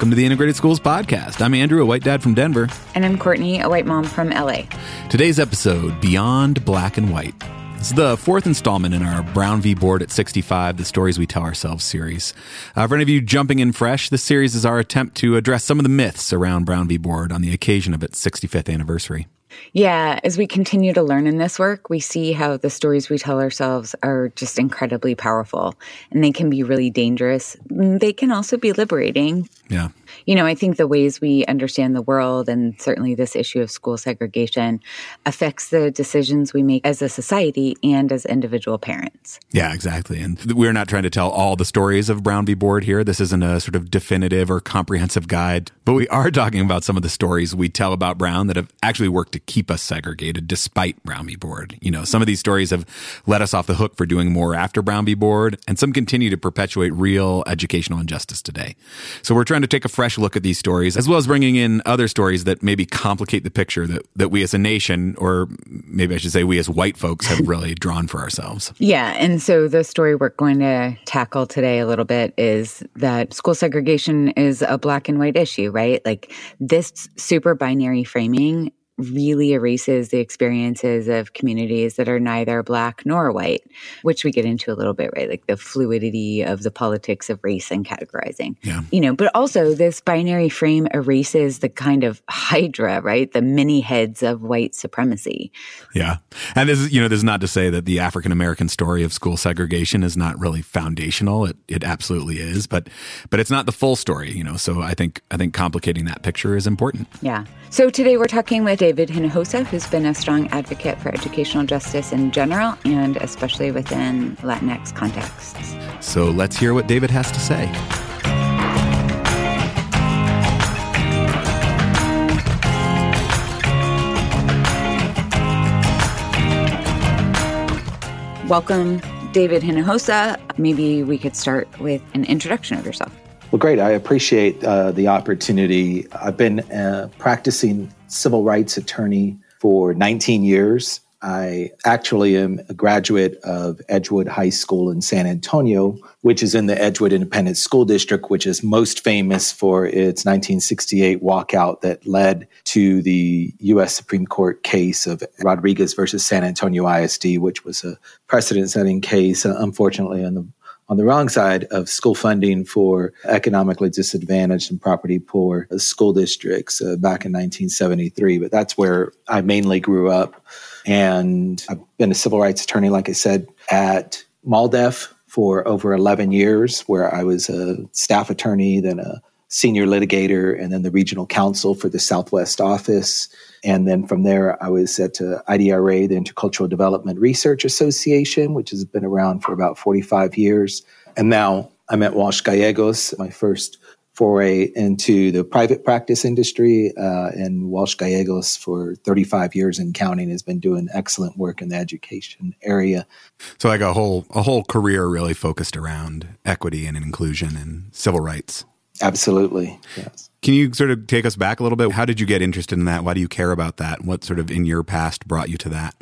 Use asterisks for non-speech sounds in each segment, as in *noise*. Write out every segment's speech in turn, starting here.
Welcome to the Integrated Schools Podcast. I'm Andrew, a white dad from Denver. And I'm Courtney, a white mom from LA. Today's episode Beyond Black and White. It's the fourth installment in our Brown v. Board at 65, the Stories We Tell Ourselves series. Uh, for any of you jumping in fresh, this series is our attempt to address some of the myths around Brown v. Board on the occasion of its 65th anniversary. Yeah, as we continue to learn in this work, we see how the stories we tell ourselves are just incredibly powerful and they can be really dangerous. They can also be liberating. Yeah. You know, I think the ways we understand the world and certainly this issue of school segregation affects the decisions we make as a society and as individual parents. Yeah, exactly. And we're not trying to tell all the stories of Brown v. Board here. This isn't a sort of definitive or comprehensive guide, but we are *laughs* talking about some of the stories we tell about Brown that have actually worked to keep us segregated despite Brown v. Board. You know, some of these stories have let us off the hook for doing more after Brown v. Board, and some continue to perpetuate real educational injustice today. So we're trying to take a fresh look at these stories, as well as bringing in other stories that maybe complicate the picture that, that we as a nation, or maybe I should say we as white folks, have *laughs* really drawn for ourselves. Yeah. And so the story we're going to tackle today a little bit is that school segregation is a black and white issue, right? Like this super binary framing really erases the experiences of communities that are neither black nor white, which we get into a little bit, right? Like the fluidity of the politics of race and categorizing. Yeah. You know, but also this binary frame erases the kind of hydra, right? The many heads of white supremacy. Yeah. And this is, you know, this is not to say that the African American story of school segregation is not really foundational. It it absolutely is, but but it's not the full story, you know. So I think I think complicating that picture is important. Yeah. So today we're talking with David Hinojosa, who's been a strong advocate for educational justice in general and especially within Latinx contexts. So let's hear what David has to say. Welcome, David Hinojosa. Maybe we could start with an introduction of yourself. Well, great. I appreciate uh, the opportunity. I've been uh, practicing civil rights attorney for 19 years. I actually am a graduate of Edgewood High School in San Antonio, which is in the Edgewood Independent School District, which is most famous for its 1968 walkout that led to the U.S. Supreme Court case of Rodriguez versus San Antonio ISD, which was a precedent setting case, uh, unfortunately, on the on the wrong side of school funding for economically disadvantaged and property poor school districts uh, back in 1973. But that's where I mainly grew up. And I've been a civil rights attorney, like I said, at MALDEF for over 11 years, where I was a staff attorney, then a senior litigator, and then the regional counsel for the Southwest office. And then from there, I was at uh, IDRA, the Intercultural Development Research Association, which has been around for about 45 years. And now I'm at Walsh Gallegos, my first foray into the private practice industry. Uh, and Walsh Gallegos, for 35 years and counting, has been doing excellent work in the education area. So, like a whole a whole career really focused around equity and inclusion and civil rights. Absolutely, yes. Can you sort of take us back a little bit? How did you get interested in that? Why do you care about that? What sort of in your past brought you to that?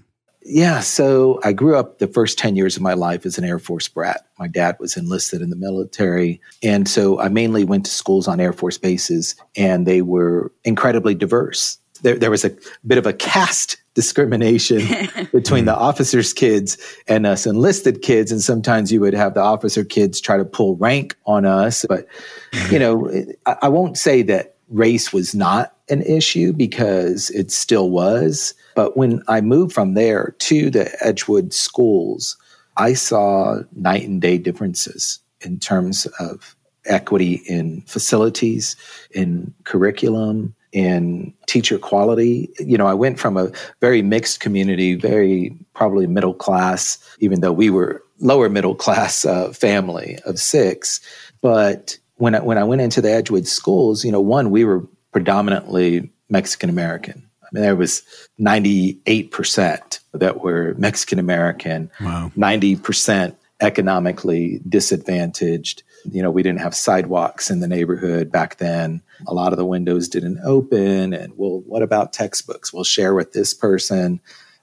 Yeah, so I grew up the first 10 years of my life as an Air Force brat. My dad was enlisted in the military. And so I mainly went to schools on Air Force bases, and they were incredibly diverse. There, there was a bit of a caste discrimination *laughs* between the hmm. officers' kids and us enlisted kids. And sometimes you would have the officer kids try to pull rank on us. But, *laughs* you know, I, I won't say that race was not an issue because it still was. But when I moved from there to the Edgewood schools, I saw night and day differences in terms of equity in facilities, in curriculum, in teacher quality. You know, I went from a very mixed community, very probably middle class, even though we were lower middle class uh, family of six. But when I, when I went into the Edgewood schools, you know, one, we were predominantly Mexican American. I mean, there was 98% that were Mexican American, wow. 90% economically disadvantaged. You know, we didn't have sidewalks in the neighborhood back then. A lot of the windows didn't open. And well, what about textbooks? We'll share with this person.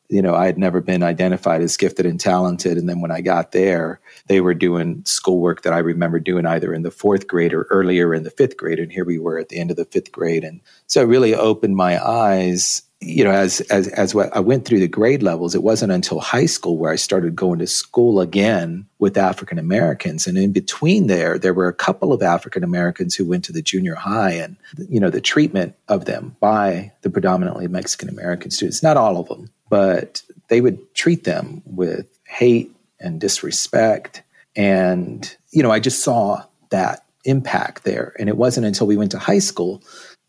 you know, I had never been identified as gifted and talented. And then when I got there, they were doing schoolwork that I remember doing either in the fourth grade or earlier in the fifth grade. And here we were at the end of the fifth grade. And so it really opened my eyes you know, as as as I went through the grade levels, it wasn't until high school where I started going to school again with African Americans, and in between there, there were a couple of African Americans who went to the junior high, and you know, the treatment of them by the predominantly Mexican American students, not all of them, but they would treat them with hate and disrespect, and you know, I just saw that impact there, and it wasn't until we went to high school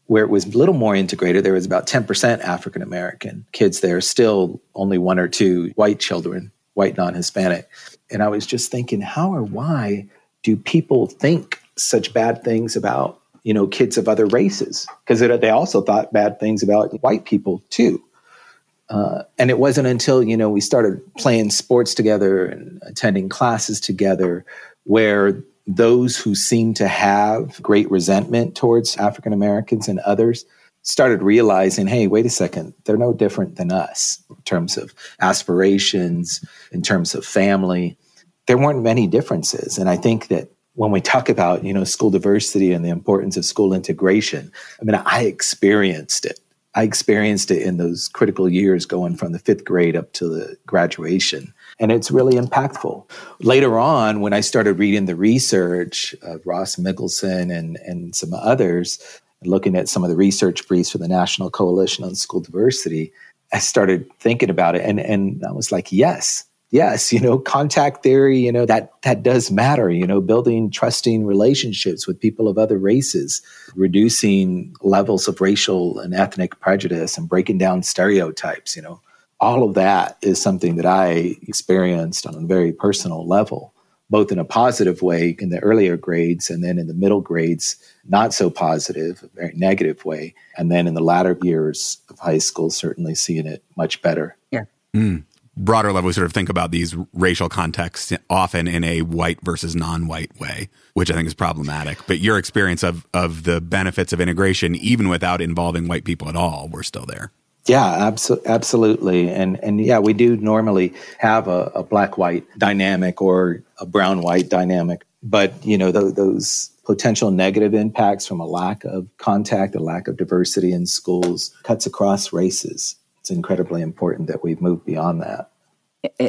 where it was a little more integrated, there was about 10% African American kids there, still only one or two white children, white non Hispanic. And I was just thinking, how or why do people think such bad things about, you know, kids of other races? Because they also thought bad things about white people too. Uh, and it wasn't until, you know, we started playing sports together and attending classes together where those who seem to have great resentment towards African Americans and others started realizing, hey, wait a second, they're no different than us in terms of aspirations, in terms of family. There weren't many differences. And I think that when we talk about, you know, school diversity and the importance of school integration, I mean, I experienced it. I experienced it in those critical years going from the fifth grade up to the graduation and it's really impactful. Later on, when I started reading the research of Ross Mickelson and, and some others, looking at some of the research briefs for the National Coalition on School Diversity, I started thinking about it and, and I was like, yes, yes, *laughs* you know, contact theory, you know, that that does matter, you know, building trusting relationships with people of other races, reducing levels of racial and ethnic prejudice and breaking down stereotypes, you know all of that is something that I experienced on a very personal level, both in a positive way in the earlier grades and then in the middle grades, not so positive, a very negative way. And then in the latter years of high school, certainly seeing it much better. Yeah. Mm. Broader level, we sort of think about these racial contexts often in a white versus non-white way, which I think is problematic. But your experience of of the benefits of integration, even without involving white people at all, were still there. Yeah, abso- absolutely. And and yeah, we do normally have a, a black white dynamic or a brown white dynamic, but you know th- those potential negative impacts from a lack of contact, a lack of diversity in schools cuts across races. It's incredibly important that we've moved beyond that.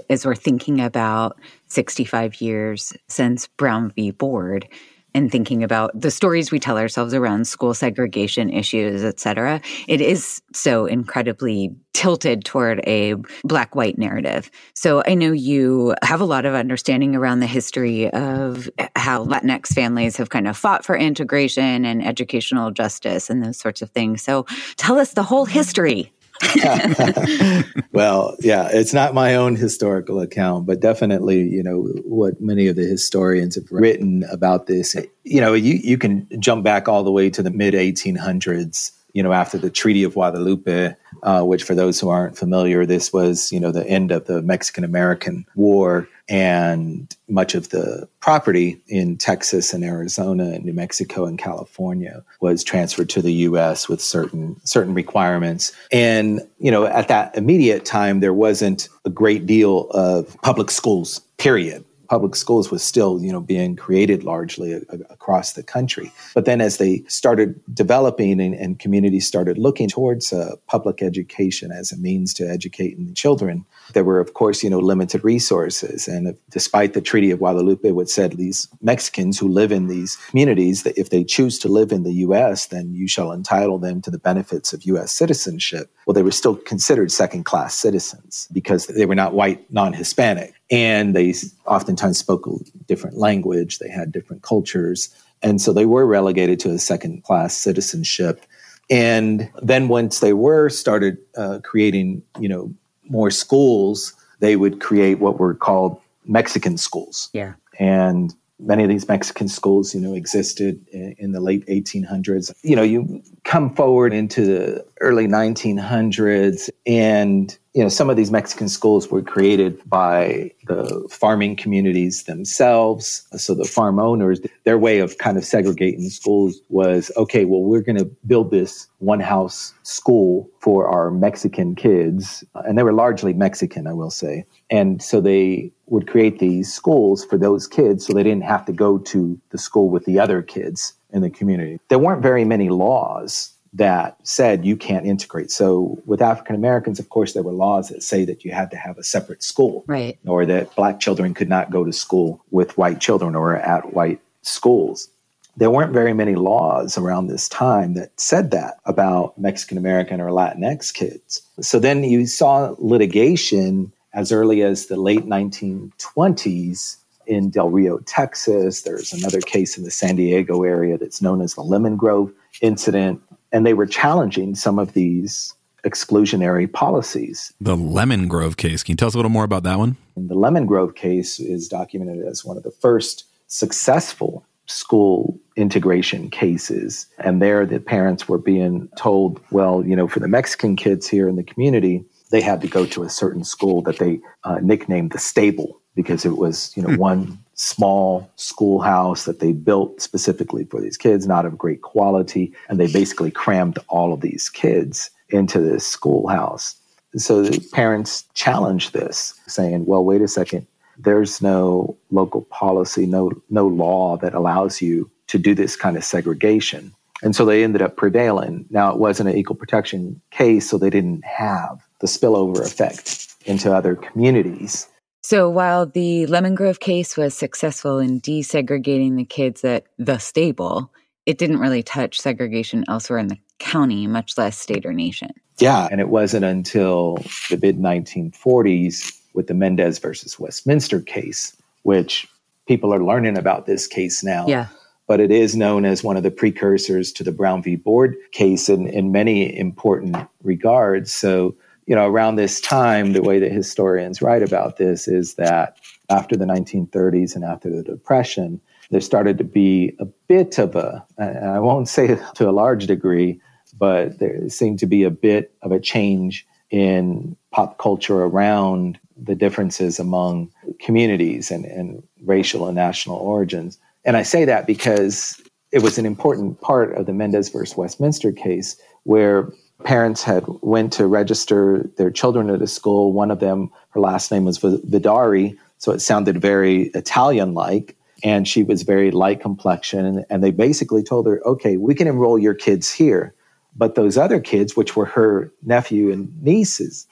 As we're thinking about 65 years since Brown v. Board, and thinking about the stories we tell ourselves around school segregation issues, et cetera, it is so incredibly tilted toward a black white narrative. So I know you have a lot of understanding around the history of how Latinx families have kind of fought for integration and educational justice and those sorts of things. So tell us the whole history *laughs* well, yeah, it's not my own historical account, but definitely, you know, what many of the historians have written about this. You know, you, you can jump back all the way to the mid 1800s, you know, after the Treaty of Guadalupe, uh, which for those who aren't familiar, this was, you know, the end of the Mexican American War and much of the property in Texas and Arizona and New Mexico and California was transferred to the US with certain certain requirements. And you know at that immediate time there wasn't a great deal of public schools period. Public schools was still you know being created largely a, across the country. But then as they started developing and, and communities started looking towards uh, public education as a means to educating children there were of course you know limited resources. And if, despite the treaty of guadalupe which said these mexicans who live in these communities that if they choose to live in the us then you shall entitle them to the benefits of us citizenship. Well they were still considered second class citizens because they were not white non-hispanic. And they oftentimes spoke a different language. They had different cultures. And so they were relegated to a second class citizenship. And then once they were started uh, creating you know more schools they would create what were called mexican schools. Yeah. And many of these mexican schools you know existed in, in the late 1800s you know you come forward into the early 1900s. And, you know, some of these Mexican schools were created by the farming communities themselves. So the farm owners, their way of kind of segregating schools was okay, well, we're going to build this one house school for our Mexican kids. And they were largely Mexican, I will say. And so they would create these schools for those kids so they didn't have to go to the school with the other kids in the community. There weren't very many laws that said you can't integrate. So with African Americans, of course, there were laws that say that you had to have a separate school, right? Or that black children could not go to school with white children or at white schools. There weren't very many laws around this time that said that about Mexican American or Latinx kids. So then you saw litigation as early as the late 1920s in Del Rio, Texas. There's another case in the San Diego area that's known as the Lemon Grove incident. And they were challenging some of these exclusionary policies. The Lemon Grove case. Can you tell us a little more about that one? And the Lemon Grove case is documented as one of the first successful school integration cases. And there, the parents were being told, well, you know, for the Mexican kids here in the community, they had to go to a certain school that they uh, nicknamed the stable because it was you know mm. one small schoolhouse that they built specifically for these kids not of great quality. And they basically crammed all of these kids into this schoolhouse. So the parents challenged this saying well wait a second. There's no local policy no no law that allows you to do this kind of segregation. And so they ended up prevailing. Now it wasn't an equal protection case so they didn't have the spillover effect into other communities. So while the Lemon Grove case was successful in desegregating the kids at the stable, it didn't really touch segregation elsewhere in the county, much less state or nation. Yeah, and it wasn't until the mid 1940s with the Mendez versus Westminster case, which people are learning about this case now. Yeah. But it is known as one of the precursors to the Brown v. Board case in, in many important regards. So you know, around this time, the way that historians write about this is that after the 1930s and after the Depression, there started to be a bit of a, I won't say *laughs* to a large degree, but there seemed to be a bit of a change in pop culture around the differences among communities and, and racial and national origins. And I say that because it was an important part of the Mendez versus Westminster case where parents had went to register their children at a school. One of them her last name was Vidaurri so it sounded very italian like and she was very light complexion and, they basically told her okay we can enroll your kids here. But those other kids which were her nephew and nieces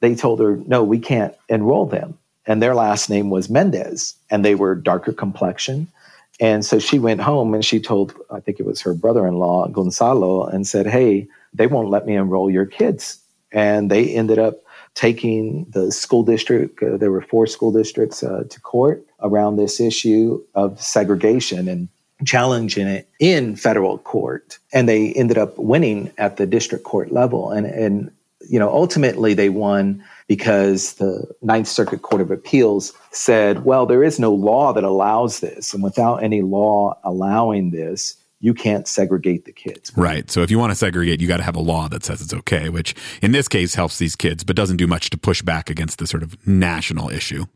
they told her no we can't enroll them. And their last name was mendez and they were darker complexion. And so she went home and she told i think it was her brother-in-law gonzalo and said hey they won't let me enroll your kids. And they ended up taking the school district, uh, there were four school districts uh, to court around this issue of segregation and challenging it in federal court. And they ended up winning at the district court level. And, and you know, ultimately they won because the Ninth Circuit Court of Appeals said, well, there is no law that allows this. And without any law allowing this, you can't segregate the kids. Right. So if you want to segregate, you got to have a law that says it's okay, which in this case helps these kids, but doesn't do much to push back against the sort of national issue.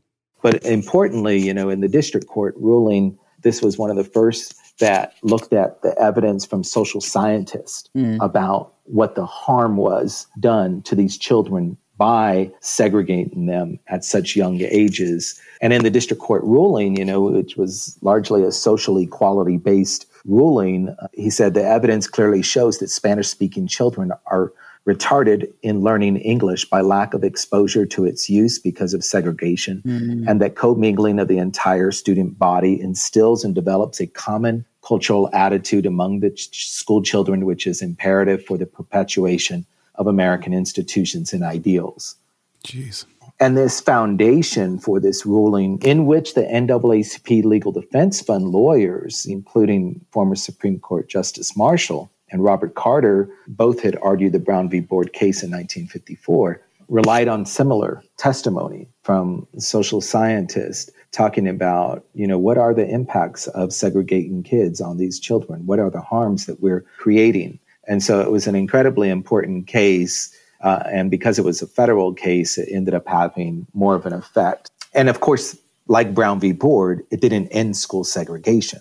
But importantly, you know, in the district court ruling, this was one of the first that looked at the evidence from social scientists mm. about what the harm was done to these children by segregating them at such young ages. And in the district court ruling, you know, which was largely a social equality based ruling, uh, he said the evidence clearly shows that Spanish speaking children are retarded in learning English by lack of exposure to its use because of segregation, mm-hmm. and that commingling of the entire student body instills and develops a common cultural attitude among the ch- school children, which is imperative for the perpetuation of American institutions and ideals. Jeez. And this foundation for this ruling, in which the NAACP Legal Defense Fund lawyers, including former Supreme Court Justice Marshall and Robert Carter, both had argued the Brown v. Board case in 1954, relied on similar testimony from social scientists talking about, you know, what are the impacts of segregating kids on these children? What are the harms that we're creating? And so it was an incredibly important case. Uh, and because it was a federal case, it ended up having more of an effect. And of course, like Brown v. Board, it didn't end school segregation.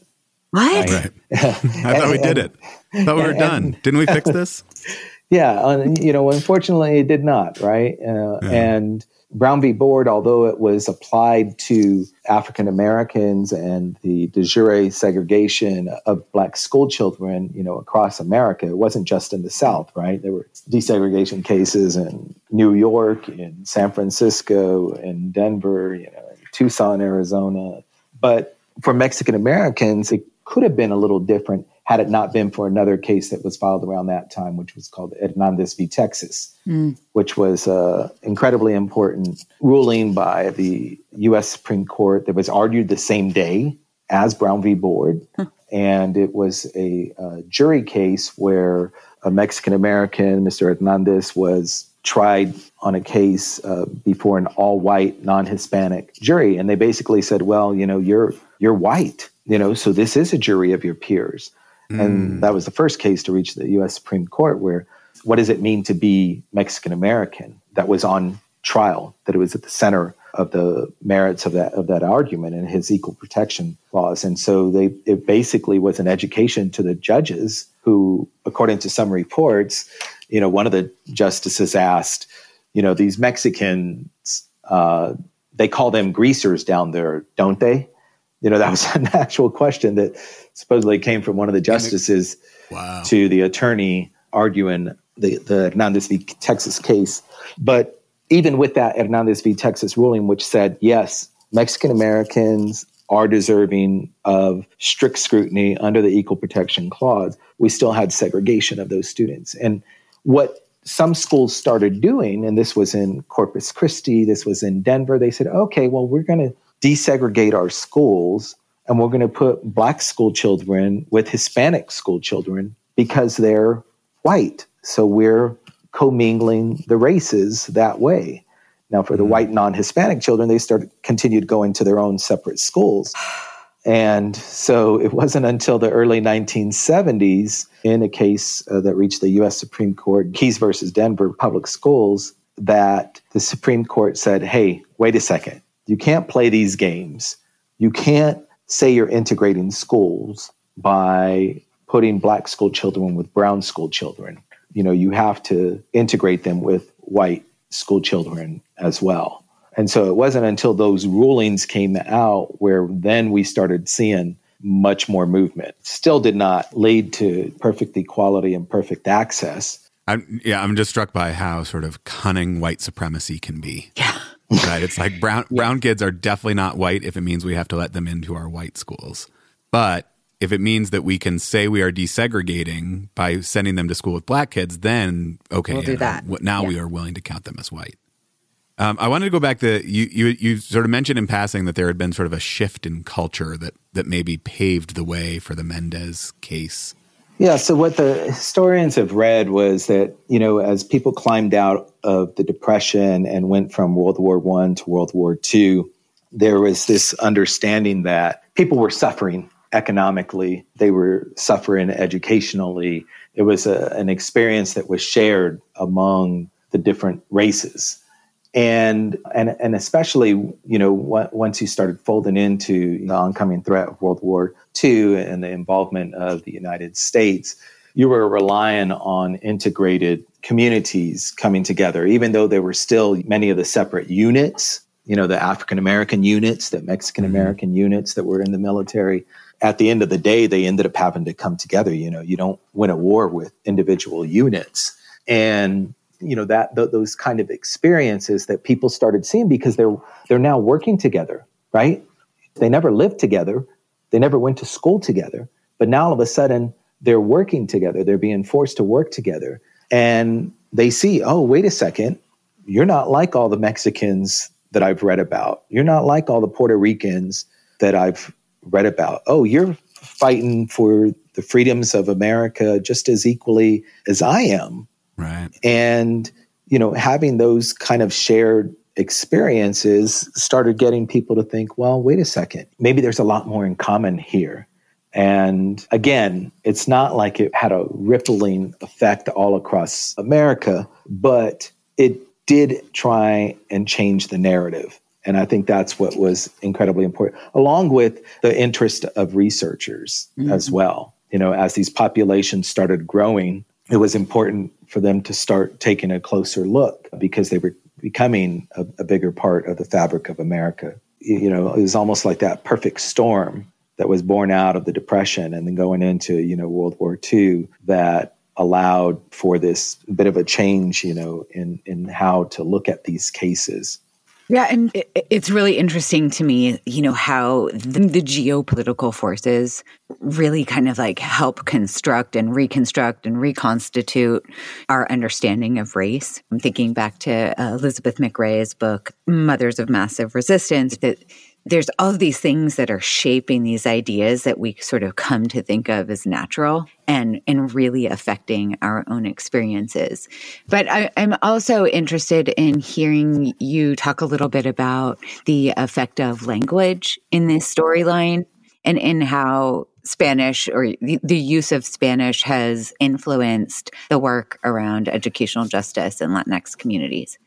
What? Right. *laughs* I thought we did it. I thought we were done. Didn't we fix this? *laughs* Yeah, you know, unfortunately, it did not, right? Uh, yeah. And Brown v. Board, although it was applied to African Americans and the de jure segregation of black school children, you know, across America, it wasn't just in the South, right? There were desegregation cases in New York, in San Francisco, in Denver, you know, in Tucson, Arizona. But for Mexican Americans, it could have been a little different had it not been for another case that was filed around that time, which was called Hernandez v. Texas, mm. which was an incredibly important ruling by the U.S. Supreme Court that was argued the same day as Brown v. Board. Huh. And it was a, a jury case where a Mexican American, Mr. Hernandez, was tried on a case uh, before an all-white, non-Hispanic jury, and they basically said, "Well, you know, you're you're white, you know, so this is a jury of your peers." Mm. And that was the first case to reach the US Supreme Court where what does it mean to be Mexican American? That was on trial, that it was at the center of the merits of that of that argument and his equal protection laws. And so they it basically was an education to the judges who, according to some reports, you know, one of the justices asked, you know, these Mexicans, uh, they call them greasers down there, don't they? You know, that was *laughs* an actual question that supposedly came from one of the justices wow. to the attorney arguing the, the Hernandez v. Texas case. But even with that Hernandez v. Texas ruling, which said, yes, Mexican Americans are deserving of strict scrutiny under the Equal Protection Clause, we still had segregation of those students. And what some schools started doing, and this was in Corpus Christi, this was in Denver, they said, okay, well, we're going to desegregate our schools and we're going to put black school children with Hispanic school children because they're white. So we're commingling the races that way. Now, for the mm-hmm. white non-Hispanic children, they started continued going to their own separate schools. And so it wasn't until the early 1970s, in a case uh, that reached the U.S. Supreme Court, Keyes versus Denver Public Schools, that the Supreme Court said, hey, wait a second. You can't play these games. You can't say you're integrating schools by putting black school children with brown school children. You know, you have to integrate them with white school children as well. And so it wasn't until those rulings came out where then we started seeing much more movement. Still did not lead to perfect equality and perfect access. I'm, yeah, I'm just struck by how sort of cunning white supremacy can be. Yeah right? It's like brown brown kids are definitely not white if it means we have to let them into our white schools. But if it means that we can say we are desegregating by sending them to school with black kids, then okay, we'll do that. now yeah. we are willing to count them as white. Um, I wanted to go back to you, you. You sort of mentioned in passing that there had been sort of a shift in culture that that maybe paved the way for the Mendez case. Yeah, so what the historians have read was that, you know, as people climbed out of the Depression and went from World War One to World War Two, there was this understanding that people were suffering economically, they were suffering educationally. It was a, an experience that was shared among the different races and and and especially you know once you started folding into the oncoming threat of World War II and the involvement of the United States, you were relying on integrated communities coming together, even though there were still many of the separate units. You know, the African American units, the Mexican American mm-hmm. units that were in the military. At the end of the day, they ended up having to come together. You know, you don't win a war with individual units. And you know that th- those kind of experiences that people started seeing because they're they're now working together right? They never lived together. They never went to school together. But now all of a sudden they're working together. They're being forced to work together. And they see oh wait a second. You're not like all the mexicans that i've read about. You're not like all the puerto ricans that i've read about. Oh you're fighting for the freedoms of america just as equally as i am Right. And, you know, having those kind of shared experiences started getting people to think, well, wait a second, maybe there's a lot more in common here And again, it's not like it had a rippling effect all across America, but it did try and change the narrative. And I think that's what was incredibly important, along with the interest of researchers mm-hmm. as well. You know, as these populations started growing, it was important for them to start taking a closer look because they were becoming a, a bigger part of the fabric of America. You know, it was almost like that perfect storm that was born out of the Depression and then going into, you know, World War II that allowed for this bit of a change, you know, in, in how to look at these cases. Yeah, and it's really interesting to me, you know, how the, the, geopolitical forces really kind of like help construct and reconstruct and reconstitute our understanding of race. I'm thinking back to uh, Elizabeth McRae's book, Mothers of Massive Resistance, that there's all these things that are shaping these ideas that we sort of come to think of as natural and and really affecting our own experiences. But I, I'm also interested in hearing you talk a little bit about the effect of language in this storyline and in how Spanish or the, the, use of Spanish has influenced the work around educational justice in Latinx communities.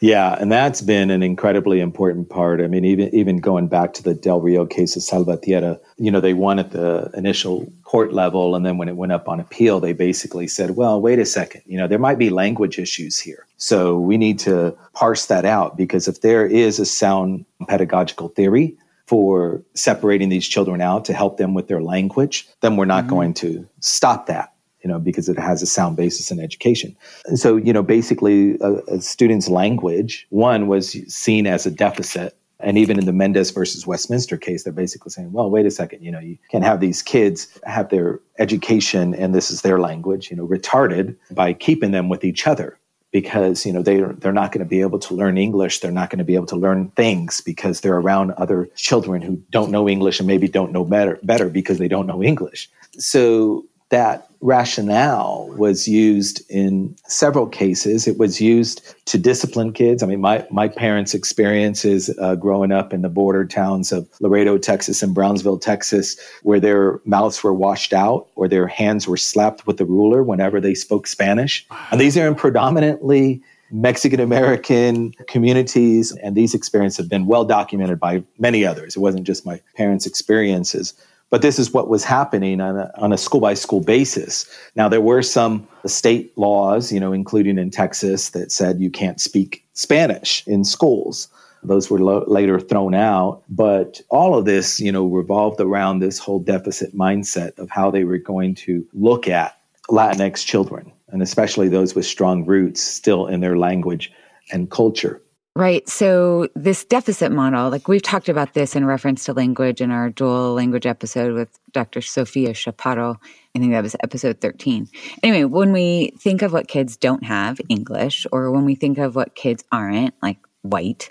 Yeah, and that's been an incredibly important part. I mean, even even going back to the Del Rio case of Salvatierra, you know, they won at the initial court level, and then when it went up on appeal, they basically said, "Well, wait a second, you know, there might be language issues here, so we need to parse that out because if there is a sound pedagogical theory." For separating these children out to help them with their language, then we're not mm-hmm. going to stop that you know, because it has a sound basis in education. So, you know, basically a, a student's language, one was seen as a deficit. And even in the Mendez versus Westminster case, they're basically saying, well, wait a second, you know, you can have these kids have their education and this is their language, you know, retarded by keeping them with each other because you know they they're not going to be able to learn English. They're not going to be able to learn things because they're around other children who don't know English and maybe don't know better better because they don't know English. So that rationale was used in several cases. It was used to discipline kids. I mean, my, my parents' experiences uh, growing up in the border towns of Laredo, Texas, and Brownsville, Texas, where their mouths were washed out or their hands were slapped with a ruler whenever they spoke Spanish. And these are in predominantly Mexican American communities, and these experiences have been well documented by many others. It wasn't just my parents' experiences. But this is what was happening on a, on a school by school basis. Now, there were some state laws, you know, including in Texas, that said you can't speak Spanish in schools. Those were lo- later thrown out. But all of this, you know, revolved around this whole deficit mindset of how they were going to look at Latinx children, and especially those with strong roots still in their language and culture. Right. So this deficit model, like we've talked about this in reference to language in our dual language episode with Dr. Sofia Chaparro. I think that was episode 13. Anyway, when we think of what kids don't have, English, or when we think of what kids aren't, like white,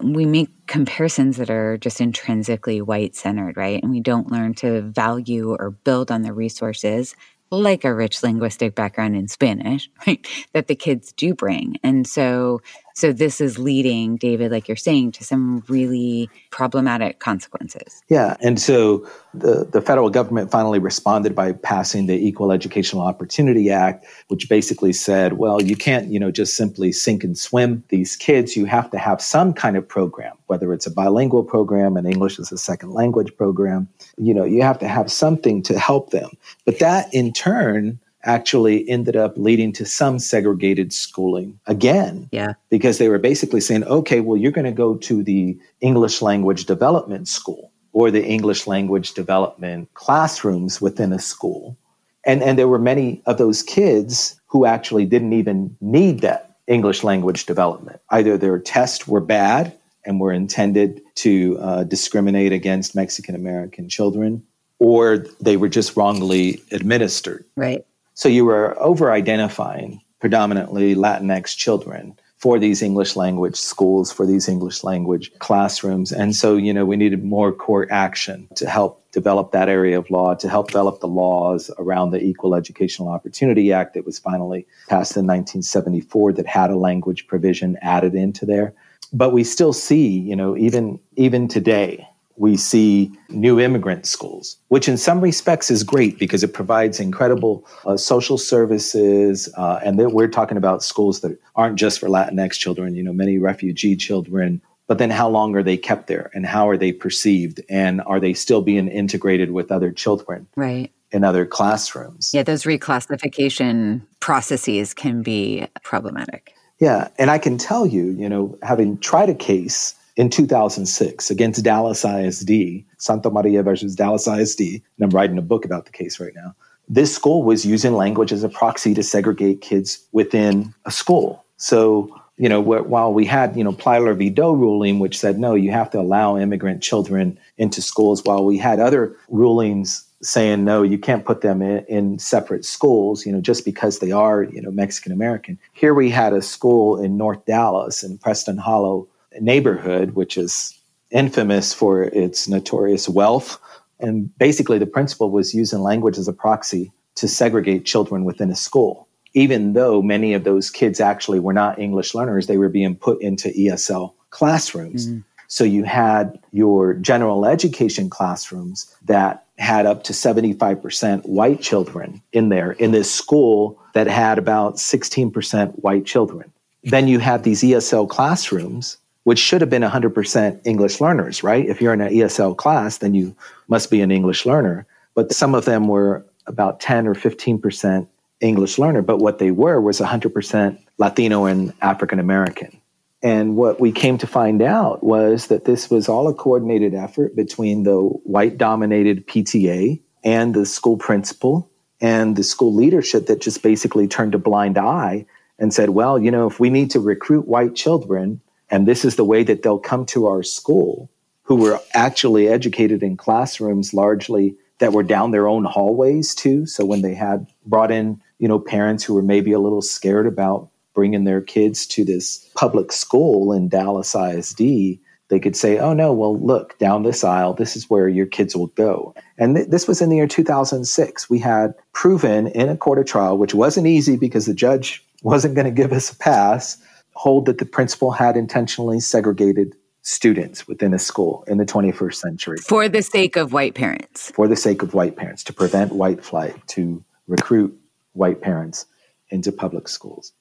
we make comparisons that are just intrinsically white centered, right? And we don't learn to value or build on the resources like a rich linguistic background in Spanish, *laughs* right, that the kids do bring. And so so this is leading, David, like you're saying, to some really problematic consequences. Yeah. And so the, the federal government finally responded by passing the Equal Educational Opportunity Act, which basically said, well, you can't, you know, just simply sink and swim these kids. You have to have some kind of program, whether it's a bilingual program and English as a second language program. You know, you have to have something to help them. But that in turn actually ended up leading to some segregated schooling again. Yeah. Because they were basically saying, okay, well, you're going to go to the English language development school or the English language development classrooms within a school. And, and there were many of those kids who actually didn't even need that English language development. Either their tests were bad and were intended to uh, discriminate against Mexican American children, or they were just wrongly administered. Right. So you were over identifying predominantly Latinx children for these English language schools, for these English language classrooms. And so, you know, we needed more court action to help develop that area of law, to help develop the laws around the Equal Educational Opportunity Act that was finally passed in 1974 that had a language provision added into there. But we still see, you know, even even today, we see new immigrant schools, which in some respects is great because it provides incredible uh, social services. Uh, and we're talking about schools that aren't just for Latinx children, you know, many refugee children. But then how long are they kept there and how are they perceived? And are they still being integrated with other children? Right. In other classrooms. Yeah, those reclassification processes can be problematic. Yeah. And I can tell you, you know, having tried a case in 2006 against Dallas ISD, Santamaria versus Dallas ISD. And I'm writing a book about the case right now. This school was using language as a proxy to segregate kids within a school. So, you know, while we had, you know, Plyler v. Doe ruling, which said, no, you have to allow immigrant children into schools, while we had other rulings saying, no, you can't put them in, in separate schools, you know, just because they are, you know, Mexican American. Here we had a school in North Dallas in Preston Hollow neighborhood, which is infamous for its notorious wealth. And basically, the principal was using language as a proxy to segregate children within a school. Even though many of those kids actually were not English learners, they were being put into ESL classrooms. Mm-hmm. So you had your general education classrooms that had up to 75% white children in there in this school that had about 16% white children. Then you have these ESL classrooms which should have been 100% English learners, right? If you're in an ESL class, then you must be an English learner. But some of them were about 10 or 15% English learner, but what they were was 100% Latino and African American. And what we came to find out was that this was all a coordinated effort between the white dominated PTA and the school principal and the school leadership that just basically turned a blind eye and said, well, you know, if we need to recruit white children, and this is the way that they'll come to our school, who were actually educated in classrooms largely that were down their own hallways too. So when they had brought in, you know, parents who were maybe a little scared about bringing their kids to this public school in Dallas ISD, they could say, oh no, well, look, down this aisle, this is where your kids will go. And th- this was in the year 2006. We had proven in a court of trial, which wasn't easy because the judge wasn't going to give us a pass, hold that the principal had intentionally segregated students within a school in the 21st century. For the sake of white parents. For the sake of white parents, to prevent white flight, to recruit white parents into public schools.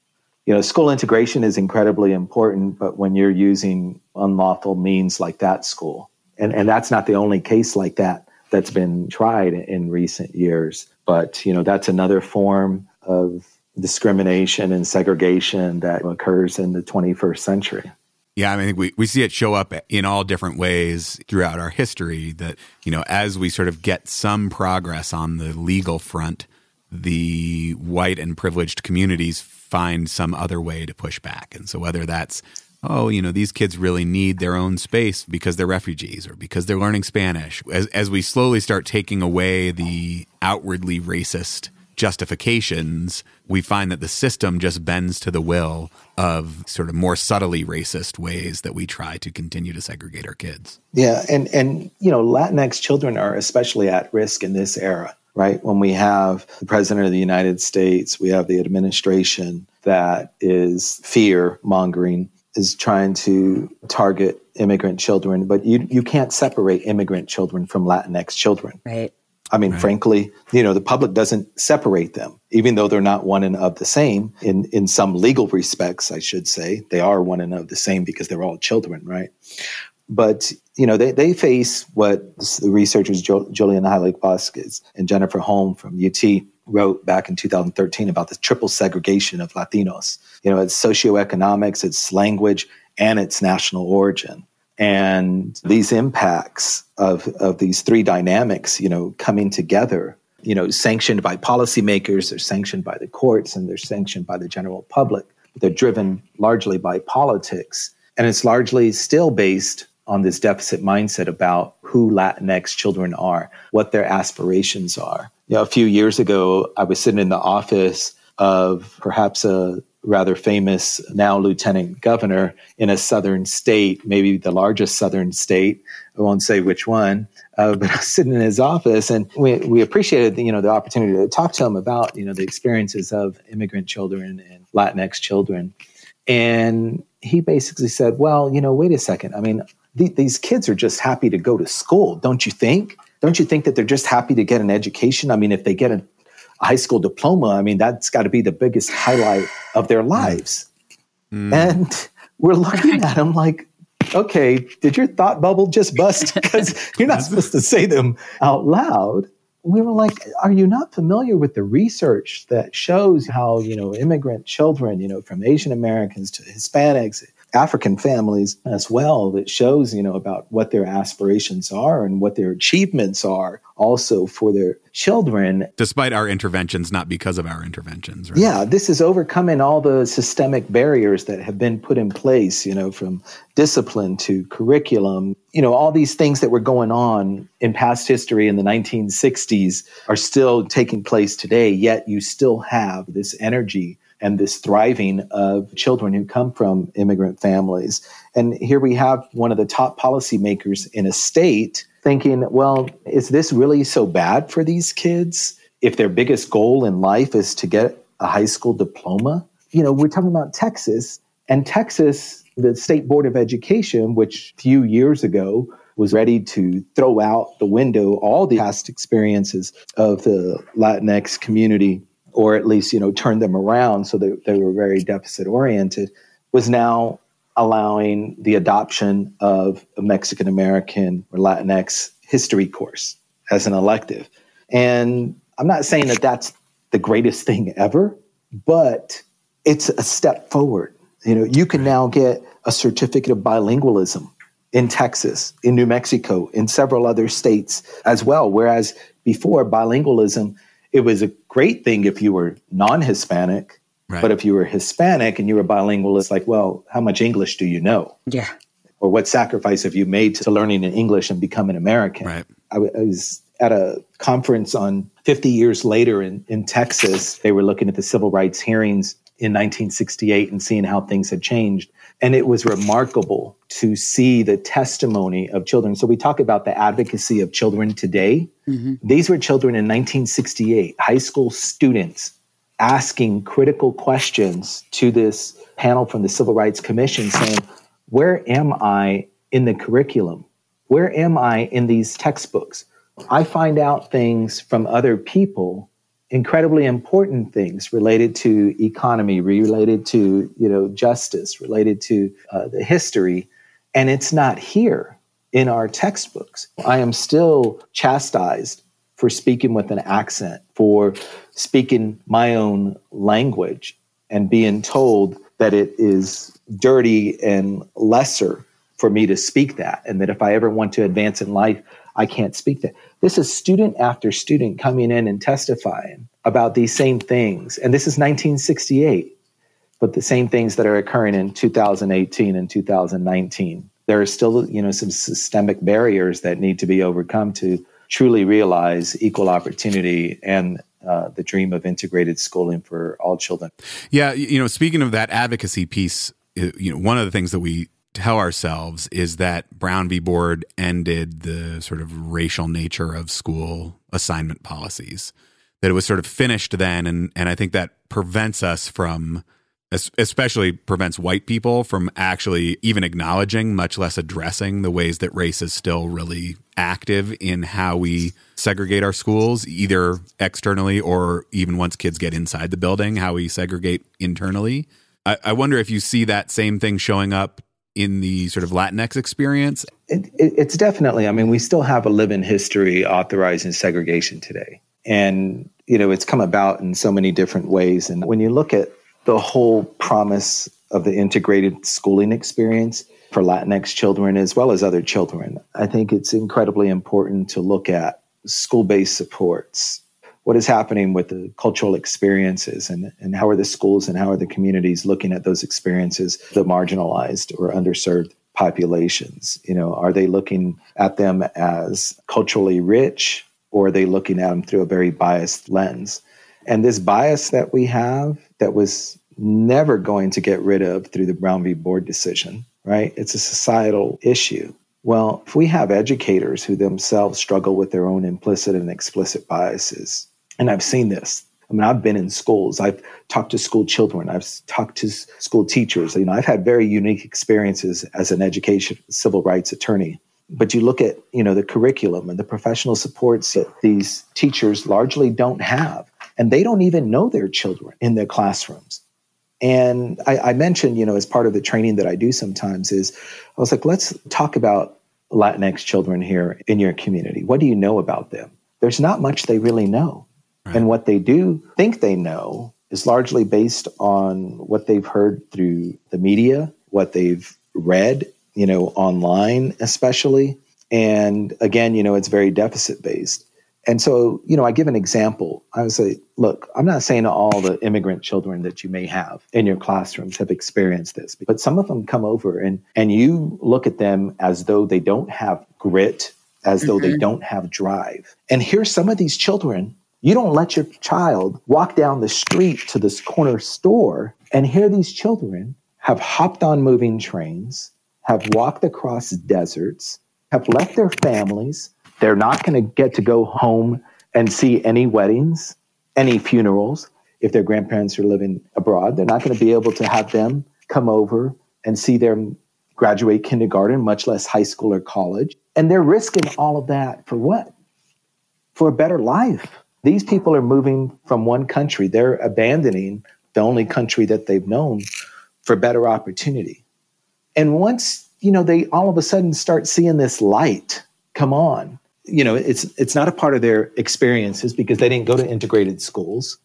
You know, school integration is incredibly important, but when you're using unlawful means like that school, and, and that's not the only case like that that's been tried in recent years, but, you know, that's another form of discrimination and segregation that occurs in the 21st century. Yeah, I mean, we, we see it show up in all different ways throughout our history that, you know, as we sort of get some progress on the legal front, the white and privileged communities find some other way to push back. And so whether that's, oh, you know, these kids really need their own space because they're refugees or because they're learning Spanish, as, as we slowly start taking away the outwardly racist justifications, we find that the system just bends to the will of sort of more subtly racist ways that we try to continue to segregate our kids. Yeah, and and you know, Latinx children are especially at risk in this era, right? When we have the president of the United States, we have the administration that is fear mongering is trying to target immigrant children, but you you can't separate immigrant children from Latinx children. Right. I mean, right. frankly, you know, the public doesn't separate them, even though they're not one and of the same in, in some legal respects, I should say. They are one and of the same because they're all children, right? But, you know, they, they face what the researchers jo- Julian Heilig Vasquez and Jennifer Holme from UT wrote back in 2013 about the triple segregation of Latinos. You know, it's socioeconomics, it's language, and its national origin and these impacts of, of these three dynamics, you know, coming together, you know, sanctioned by policymakers, they're sanctioned by the courts, and they're sanctioned by the general public. They're driven largely by politics. And it's largely still based on this deficit mindset about who Latinx children are, what their aspirations are. You know, a few years ago, I was sitting in the office of perhaps a rather famous now lieutenant governor in a southern state, maybe the largest southern state. I won't say which one, uh, *laughs* but I was sitting in his office, and we we appreciated the, you know the opportunity to talk to him about you know the experiences of immigrant children and Latinx children, and he basically said, "Well, you know, wait a second. I mean, th- these kids are just happy to go to school, don't you think? Don't you think that they're just happy to get an education? I mean, if they get a, high school diploma, I mean, that's got to be the biggest highlight of their lives. Mm. And we're looking *laughs* at them like, okay, did your thought bubble just bust? *laughs* Because you're not supposed to say them out loud. We were like, are you not familiar with the research that shows how, you know, immigrant children, you know, from Asian Americans to Hispanics, African families as well that shows, you know, about what their aspirations are and what their achievements are also for their children. Despite our interventions, not because of our interventions. Right? Yeah, this is overcoming all the systemic barriers that have been put in place, you know, from discipline to curriculum. You know, all these things that were going on in past history in the 1960s are still taking place today, yet you still have this energy and this thriving of children who come from immigrant families. And here we have one of the top policymakers in a state thinking, well, is this really so bad for these kids if their biggest goal in life is to get a high school diploma? You know, we're talking about Texas, and Texas, the State Board of Education, which a few years ago was ready to throw out the window all the past experiences of the Latinx community or at least you know turn them around so that they were very deficit oriented was now allowing the adoption of a Mexican American or Latinx history course as an elective. And I'm not saying that that's the greatest thing ever, but it's a step forward. You know, you can now get a certificate of bilingualism in Texas, in New Mexico, in several other states as well. Whereas before, bilingualism it was a great thing if you were non-Hispanic. Right. But if you were Hispanic and you were bilingual, it's like, well, how much English do you know? Yeah. Or what sacrifice have you made to learning in English and becoming American? Right. I, w- I was at a conference on 50 years later in, in Texas. They were looking at the civil rights hearings in 1968 and seeing how things had changed. And it was remarkable to see the testimony of children. So we talk about the advocacy of children today. Mm-hmm. These were children in 1968, high school students asking critical questions to this panel from the Civil Rights Commission saying, Where am I in the curriculum? Where am I in these textbooks? I find out things from other people incredibly important things related to economy, related to you know justice, related to uh, the history, and it's not here in our textbooks. I am still chastised for speaking with an accent, for speaking my own language, and being told that it is dirty and lesser for me to speak that, and that if I ever want to advance in life, I can't speak that. This is student after student coming in and testifying about these same things. And this is 1968, but the same things that are occurring in 2018 and 2019. There are still, you know, some systemic barriers that need to be overcome to truly realize equal opportunity and uh, the dream of integrated schooling for all children. Yeah, you know, speaking of that advocacy piece, you know, one of the things that we tell ourselves is that Brown v. Board ended the sort of racial nature of school assignment policies. That it was sort of finished then, and and I think that prevents us from, especially prevents white people from actually even acknowledging, much less addressing the ways that race is still really active in how we segregate our schools, either externally or even once kids get inside the building, how we segregate internally. I, I wonder if you see that same thing showing up in the sort of Latinx experience? It, it, it's definitely, I mean, we still have a living history authorizing segregation today. And, you know, it's come about in so many different ways. And when you look at the whole promise of the integrated schooling experience for Latinx children as well as other children, I think it's incredibly important to look at school based supports what is happening with the cultural experiences and, and how are the schools and how are the communities looking at those experiences, the marginalized or underserved populations? You know, are they looking at them as culturally rich or are they looking at them through a very biased lens? And this bias that we have that was never going to get rid of through the Brown v. Board decision, right? It's a societal issue. Well, if we have educators who themselves struggle with their own implicit and explicit biases, and I've seen this. I mean, I've been in schools. I've talked to school children. I've talked to school teachers. You know, I've had very unique experiences as an education civil rights attorney. But you look at, you know, the curriculum and the professional supports that these teachers largely don't have. And they don't even know their children in their classrooms. And I, I mentioned, you know, as part of the training that I do sometimes is I was like, let's talk about Latinx children here in your community. What do you know about them? There's not much they really know. Right. And what they do think they know is largely based on what they've heard through the media, what they've read, you know, online especially. And again, you know, it's very deficit based. And so, you know, I give an example. I would say, look, I'm not saying all the immigrant children that you may have in your classrooms have experienced this, but some of them come over and, and you look at them as though they don't have grit, as mm-hmm. though they mm-hmm. don't have drive. And here's some of these children you don't let your child walk down the street to this corner store and hear these children have hopped on moving trains, have walked across deserts, have left their families. They're not going to get to go home and see any weddings, any funerals. If their grandparents are living abroad, they're not going to be able to have them come over and see them graduate kindergarten, much less high school or college. And they're risking all of that for what? For a better life. These people are moving from one country, they're abandoning the only country that they've known for better opportunity. And once, you know, they all of a sudden start seeing this light come on, you know, it's it's not a part of their experiences because they didn't go to integrated schools.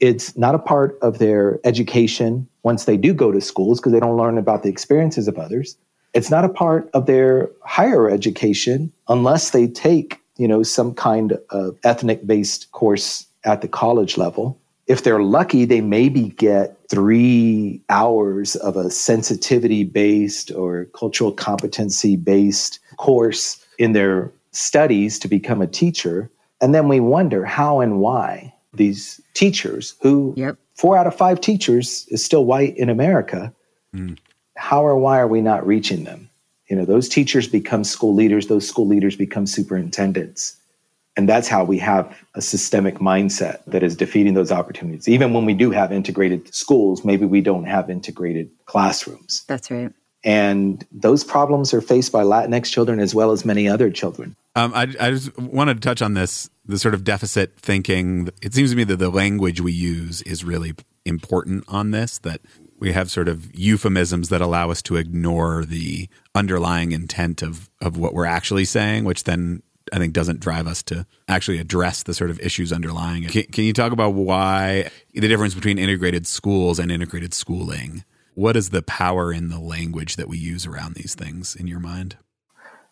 It's not a part of their education once they do go to schools because they don't learn about the experiences of others. It's not a part of their higher education unless they take you know, some kind of ethnic based course at the college level. If they're lucky, they maybe get three hours of a sensitivity based or cultural competency based course in their studies to become a teacher. And then we wonder how and why these teachers, who yep. four out of five teachers is still white in America, mm. how or why are we not reaching them? You know, those teachers become school leaders, those school leaders become superintendents. And that's how we have a systemic mindset that is defeating those opportunities. Even when we do have integrated schools, maybe we don't have integrated classrooms. That's right. And those problems are faced by Latinx children as well as many other children. Um, I, I just wanted to touch on this the sort of deficit thinking. It seems to me that the language we use is really important on this, that we have sort of euphemisms that allow us to ignore the underlying intent of of what we're actually saying, which then I think doesn't drive us to actually address the sort of issues underlying it. Can, can, you talk about why the difference between integrated schools and integrated schooling? What is the power in the language that we use around these things in your mind?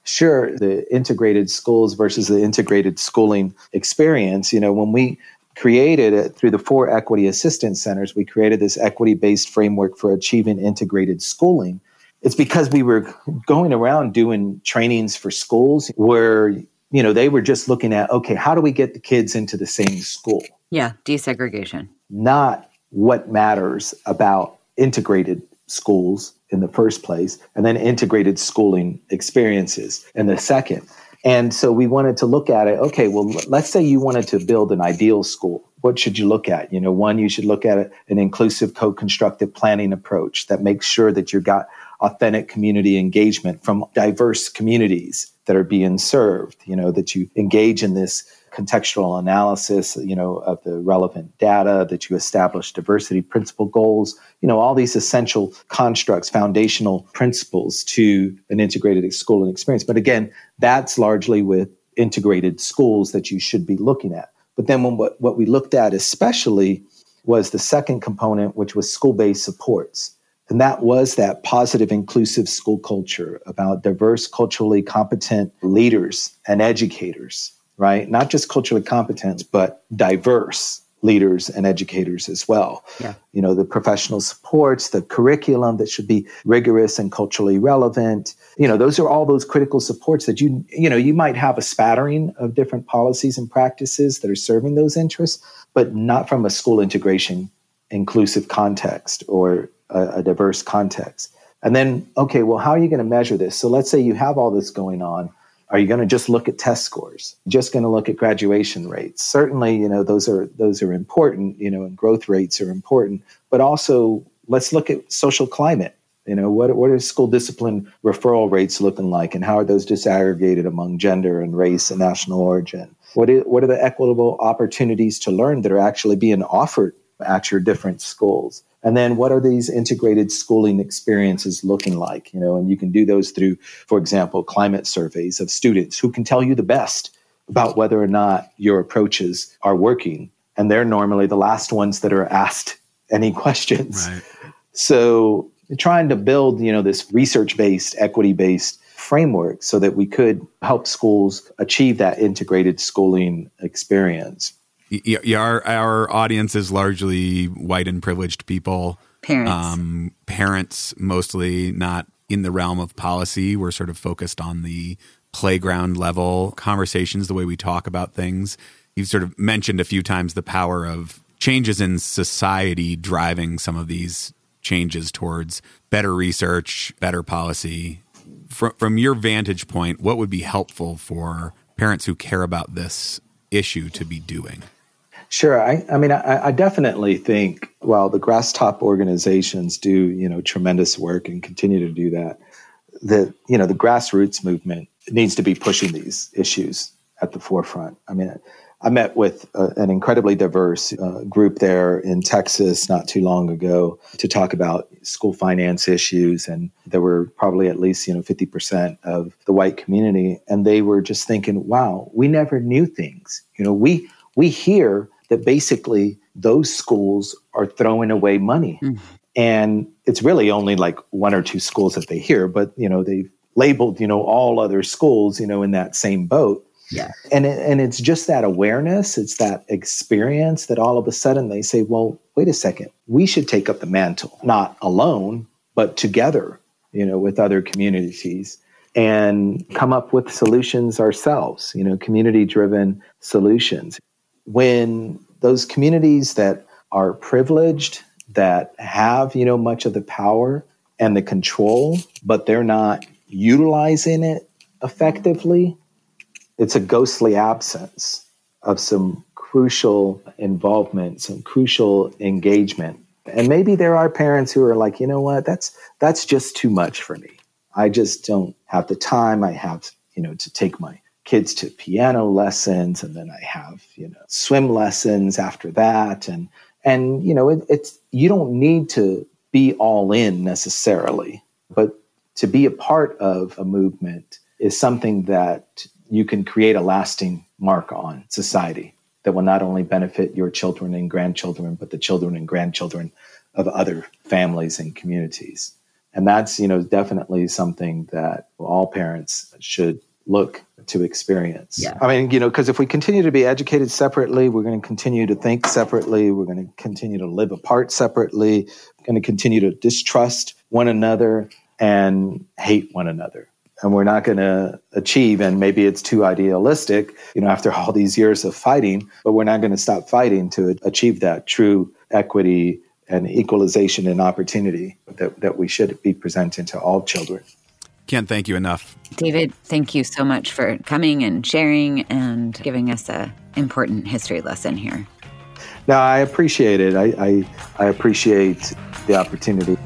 Sure. The integrated schools versus the integrated schooling experience. You know, when we created it through the four equity assistance centers, we created this equity based framework for achieving integrated schooling. It's because we were going around doing trainings for schools where, you know, they were just looking at, okay, how do we get the kids into the same school? Yeah, desegregation. Not what matters about integrated schools in the first place, and then integrated schooling experiences in the second. And so we wanted to look at it. Okay, well, let's say you wanted to build an ideal school. What should you look at? You know, one, you should look at an inclusive co-constructive planning approach that makes sure that you've got authentic community engagement from diverse communities that are being served, you know, that you engage in this contextual analysis, you know, of the relevant data, that you establish diversity principle goals, you know, all these essential constructs, foundational principles to an integrated schooling experience. But again, that's largely with integrated schools that you should be looking at. But then when, what, what we looked at especially was the second component, which was school-based supports. And that was that positive, inclusive school culture about diverse, culturally competent leaders and educators right? Not just culturally competent, but diverse leaders and educators as well. Yeah. You know, the professional supports, the curriculum that should be rigorous and culturally relevant. You know, those are all those critical supports that you, you know, you might have a spattering of different policies and practices that are serving those interests, but not from a school integration inclusive context or a, a diverse context. And then, okay, well, how are you going to measure this? So let's say you have all this going on Are you going to just look at test scores? Just going to look at graduation rates? Certainly, you know, those are those are important, you know, and growth rates are important, but also let's look at social climate. You know, what, what are school discipline referral rates looking like, and how are those disaggregated among gender and race and national origin? What, is, what are the equitable opportunities to learn that are actually being offered at your different schools? And then what are these integrated schooling experiences looking like? You know, and you can do those through, for example, climate surveys of students who can tell you the best about whether or not your approaches are working. And they're normally the last ones that are asked *laughs* any questions. Right. So trying to build, you know, this research-based, equity-based framework so that we could help schools achieve that integrated schooling experience. Yeah, our our audience is largely white and privileged people. Parents, um, parents mostly not in the realm of policy. We're sort of focused on the playground level conversations, the way we talk about things. You've sort of mentioned a few times the power of changes in society driving some of these changes towards better research, better policy. From, from your vantage point, what would be helpful for parents who care about this issue to be doing? Sure. I, I mean, I, I, definitely think while the grass top organizations do, you know, tremendous work and continue to do that, that, you know, the grassroots movement needs to be pushing these issues at the forefront. I mean, I met with uh, an incredibly diverse uh, group there in Texas not too long ago to talk about school finance issues. And there were probably at least, you know, 50% of the white community. And they were just thinking, wow, we never knew things. You know, we, we hear that basically those schools are throwing away money. Mm. And it's really only like one or two schools that they hear, but, you know, they've labeled, you know, all other schools, you know, in that same boat. Yeah. And it, and it's just that awareness, it's that experience that all of a sudden they say, well, wait a second, we should take up the mantle, not alone, but together, you know, with other communities and come up with solutions ourselves, you know, community driven solutions. When those communities that are privileged, that have, you know, much of the power and the control, but they're not utilizing it effectively, it's a ghostly absence of some crucial involvement, some crucial engagement. And maybe there are parents who are like, you know what, that's that's just too much for me. I just don't have the time. I have, you know, to take my kids to piano lessons and then I have, you know, swim lessons after that. And and you know, it, it's you don't need to be all in necessarily, but to be a part of a movement is something that you can create a lasting mark on society that will not only benefit your children and grandchildren, but the children and grandchildren of other families and communities. And that's, you know, definitely something that all parents should look to experience. Yeah. I mean, you know, because if we continue to be educated separately, we're going to continue to think separately, we're going to continue to live apart separately, we're going to continue to distrust one another and hate one another and we're not going to achieve and maybe it's too idealistic you know after all these years of fighting but we're not going to stop fighting to achieve that true equity and equalization and opportunity that, that we should be presenting to all children can't thank you enough. David thank you so much for coming and sharing and giving us a important history lesson here. No i appreciate it. I, I, I appreciate the opportunity.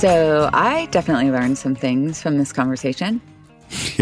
So I definitely learned some things from this conversation.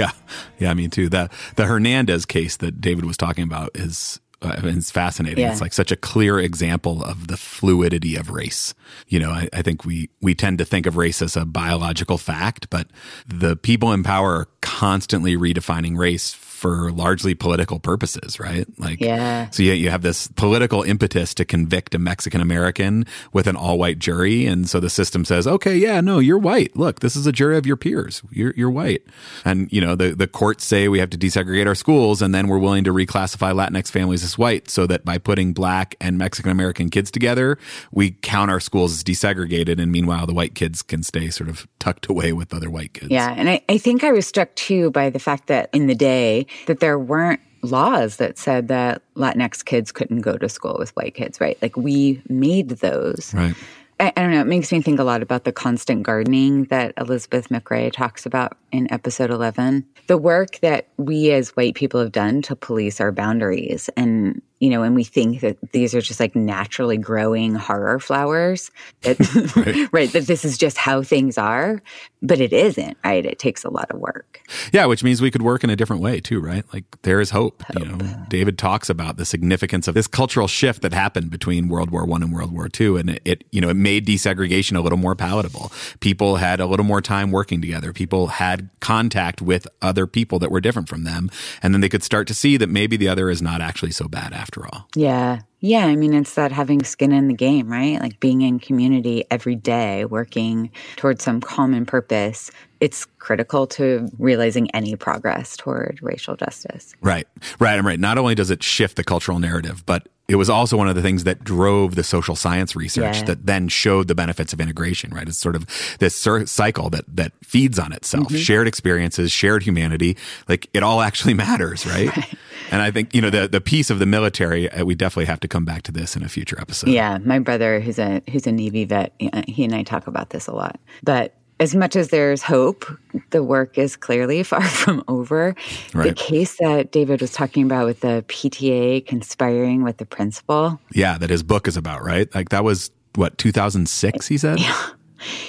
Yeah, yeah, me too. The the Hernandez case that David was talking about is uh, it's fascinating. Yeah. It's like such a clear example of the fluidity of race. You know, I, I, think we we tend to think of race as a biological fact, but the people in power are constantly redefining race for largely political purposes, right? Like, yeah. So you, you have this political impetus to convict a Mexican American with an all white jury. And so the system says, okay, yeah, no, you're white. Look, this is a jury of your peers. You're, you're white. And, you know, the, the courts say we have to desegregate our schools and then we're willing to reclassify Latinx families as white so that by putting black and Mexican American kids together, we count our schools as desegregated. And meanwhile, the white kids can stay sort of tucked away with other white kids. Yeah. And I, I think I was struck too by the fact that in the day, that there weren't laws that said that Latinx kids couldn't go to school with white kids, right? Like we made those. Right. I, I, don't know. It makes me think a lot about the constant gardening that Elizabeth McRae talks about in episode 11. The work that we as white people have done to police our boundaries and you know, and we think that these are just like naturally growing horror flowers, that, *laughs* right. *laughs* right. That this is just how things are, but it isn't, right? It takes a lot of work. Yeah, which means we could work in a different way too, right? Like there is hope. hope. You know, David talks about the significance of this cultural shift that happened between World War One and World War Two, and it, it, you know, it made desegregation a little more palatable. People had a little more time working together. People had contact with other people that were different from them, and then they could start to see that maybe the other is not actually so bad after after all. Yeah. Yeah. I mean, it's that having skin in the game, right? Like being in community every day, working towards some common purpose. It's critical to realizing any progress toward racial justice. Right. Right. I'm right. Not only does it shift the cultural narrative, but it was also one of the things that drove the social science research yeah. that then showed the benefits of integration, right? It's sort of this cycle that, that feeds on itself. Mm-hmm. Shared experiences, shared humanity, like it all actually *laughs* matters, right? right. And I think, you know, the, the piece of the military, uh, we definitely have to come back to this in a future episode. Yeah. My brother, who's a, who's a Navy vet, he and I talk about this a lot. But as much as there's hope, the work is clearly *laughs* far from over. Right. The case that David was talking about with the PTA conspiring with the principal. Yeah, that his book is about, right? Like that was what, 2006, he said? Yeah.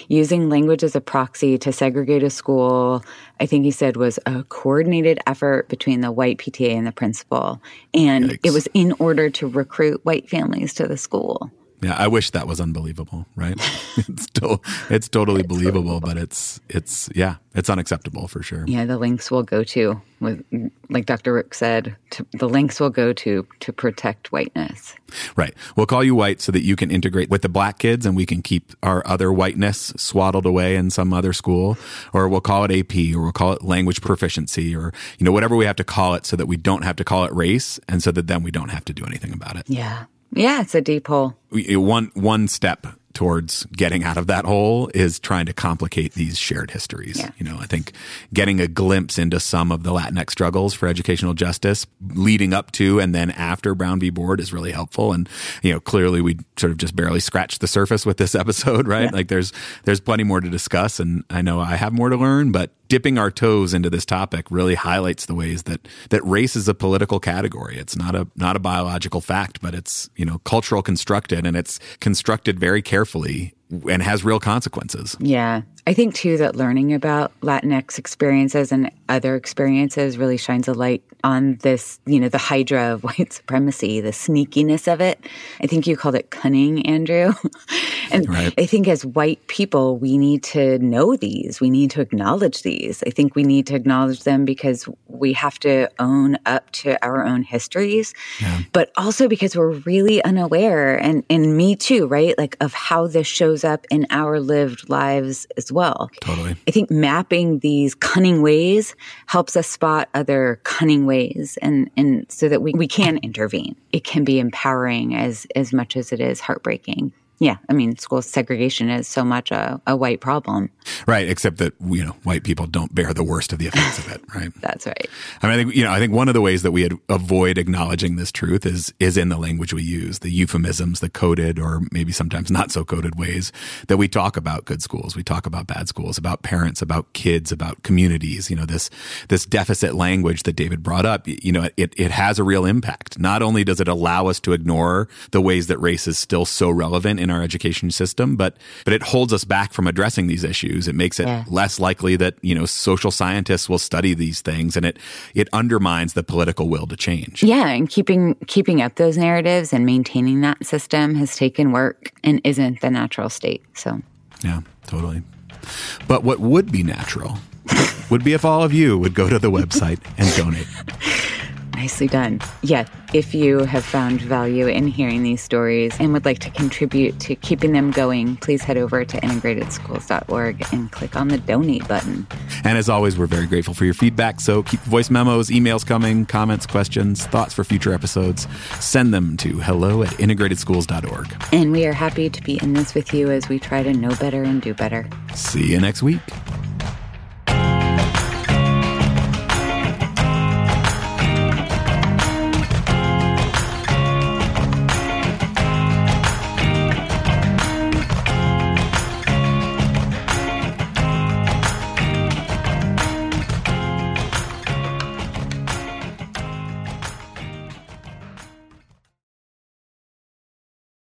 Using language as a proxy to segregate a school, I think he said was a coordinated effort between the white PTA and the principal. And Yikes. it was in order to recruit white families to the school. Yeah, I wish that was unbelievable, right? *laughs* it's still it's totally it's believable, but it's it's yeah, it's unacceptable for sure. Yeah, the links will go to with like Dr. Rook said, to, the links will go to to protect whiteness. Right. We'll call you white so that you can integrate with the black kids and we can keep our other whiteness swaddled away in some other school or we'll call it AP or we'll call it language proficiency or you know whatever we have to call it so that we don't have to call it race and so that then we don't have to do anything about it. Yeah. Yeah, it's a deep hole. One one step towards getting out of that hole is trying to complicate these shared histories. Yeah. You know, I think getting a glimpse into some of the Latinx struggles for educational justice leading up to and then after Brown v. Board is really helpful. And, you know, clearly we sort of just barely scratched the surface with this *laughs* episode, right? Yeah. Like there's, there's plenty more to discuss. And I know I have more to learn, but dipping our toes into this topic really highlights the ways that that race is a political category. It's not a not a biological fact, but it's you know cultural constructed, and it's constructed very carefully and has real consequences. Yeah. I think too that learning about Latinx experiences and other experiences really shines a light on this, you know, the hydra of *laughs* white supremacy, the sneakiness of it. I think you called it cunning, Andrew. *laughs* and right. I think as white people, we need to know these. We need to acknowledge these. I think we need to acknowledge them because we have to own up to our own histories, yeah. but also because we're really unaware and, and me too, right? Like of how this shows shows up in our lived lives as well. Totally. I think mapping these cunning ways helps us spot other cunning ways and, and so that we, we can intervene. It can be empowering as, as much as it is heartbreaking. Yeah, I mean, school segregation is so much a, a white problem. Right, except that you know white people don't bear the worst of the effects of it. Right. *laughs* That's right. I mean, I think you know, I think one of the ways that we avoid acknowledging this truth is is in the language we use, the euphemisms, the coded or maybe sometimes not so coded ways that we talk about good schools, we talk about bad schools, about parents, about kids, about communities. You know, this this deficit language that David brought up. You know, it it has a real impact. Not only does it allow us to ignore the ways that race is still so relevant in our education system, but but it holds us back from addressing these issues. It makes it yeah. less likely that you know social scientists will study these things, and it it undermines the political will to change. Yeah, and keeping keeping up those narratives and maintaining that system has taken work and isn't the natural state. So yeah, totally. But what would be natural would be if all of you would go to the website and donate. *laughs* Nicely done. Yeah, if you have found value in hearing these stories and would like to contribute to keeping them going, please head over to integratedschools.org and click on the donate button. And as always, we're very grateful for your feedback. So keep voice memos, emails coming, comments, questions, thoughts for future episodes. Send them to hello at integratedschools.org. And we are happy to be in this with you as we try to know better and do better. See you next week.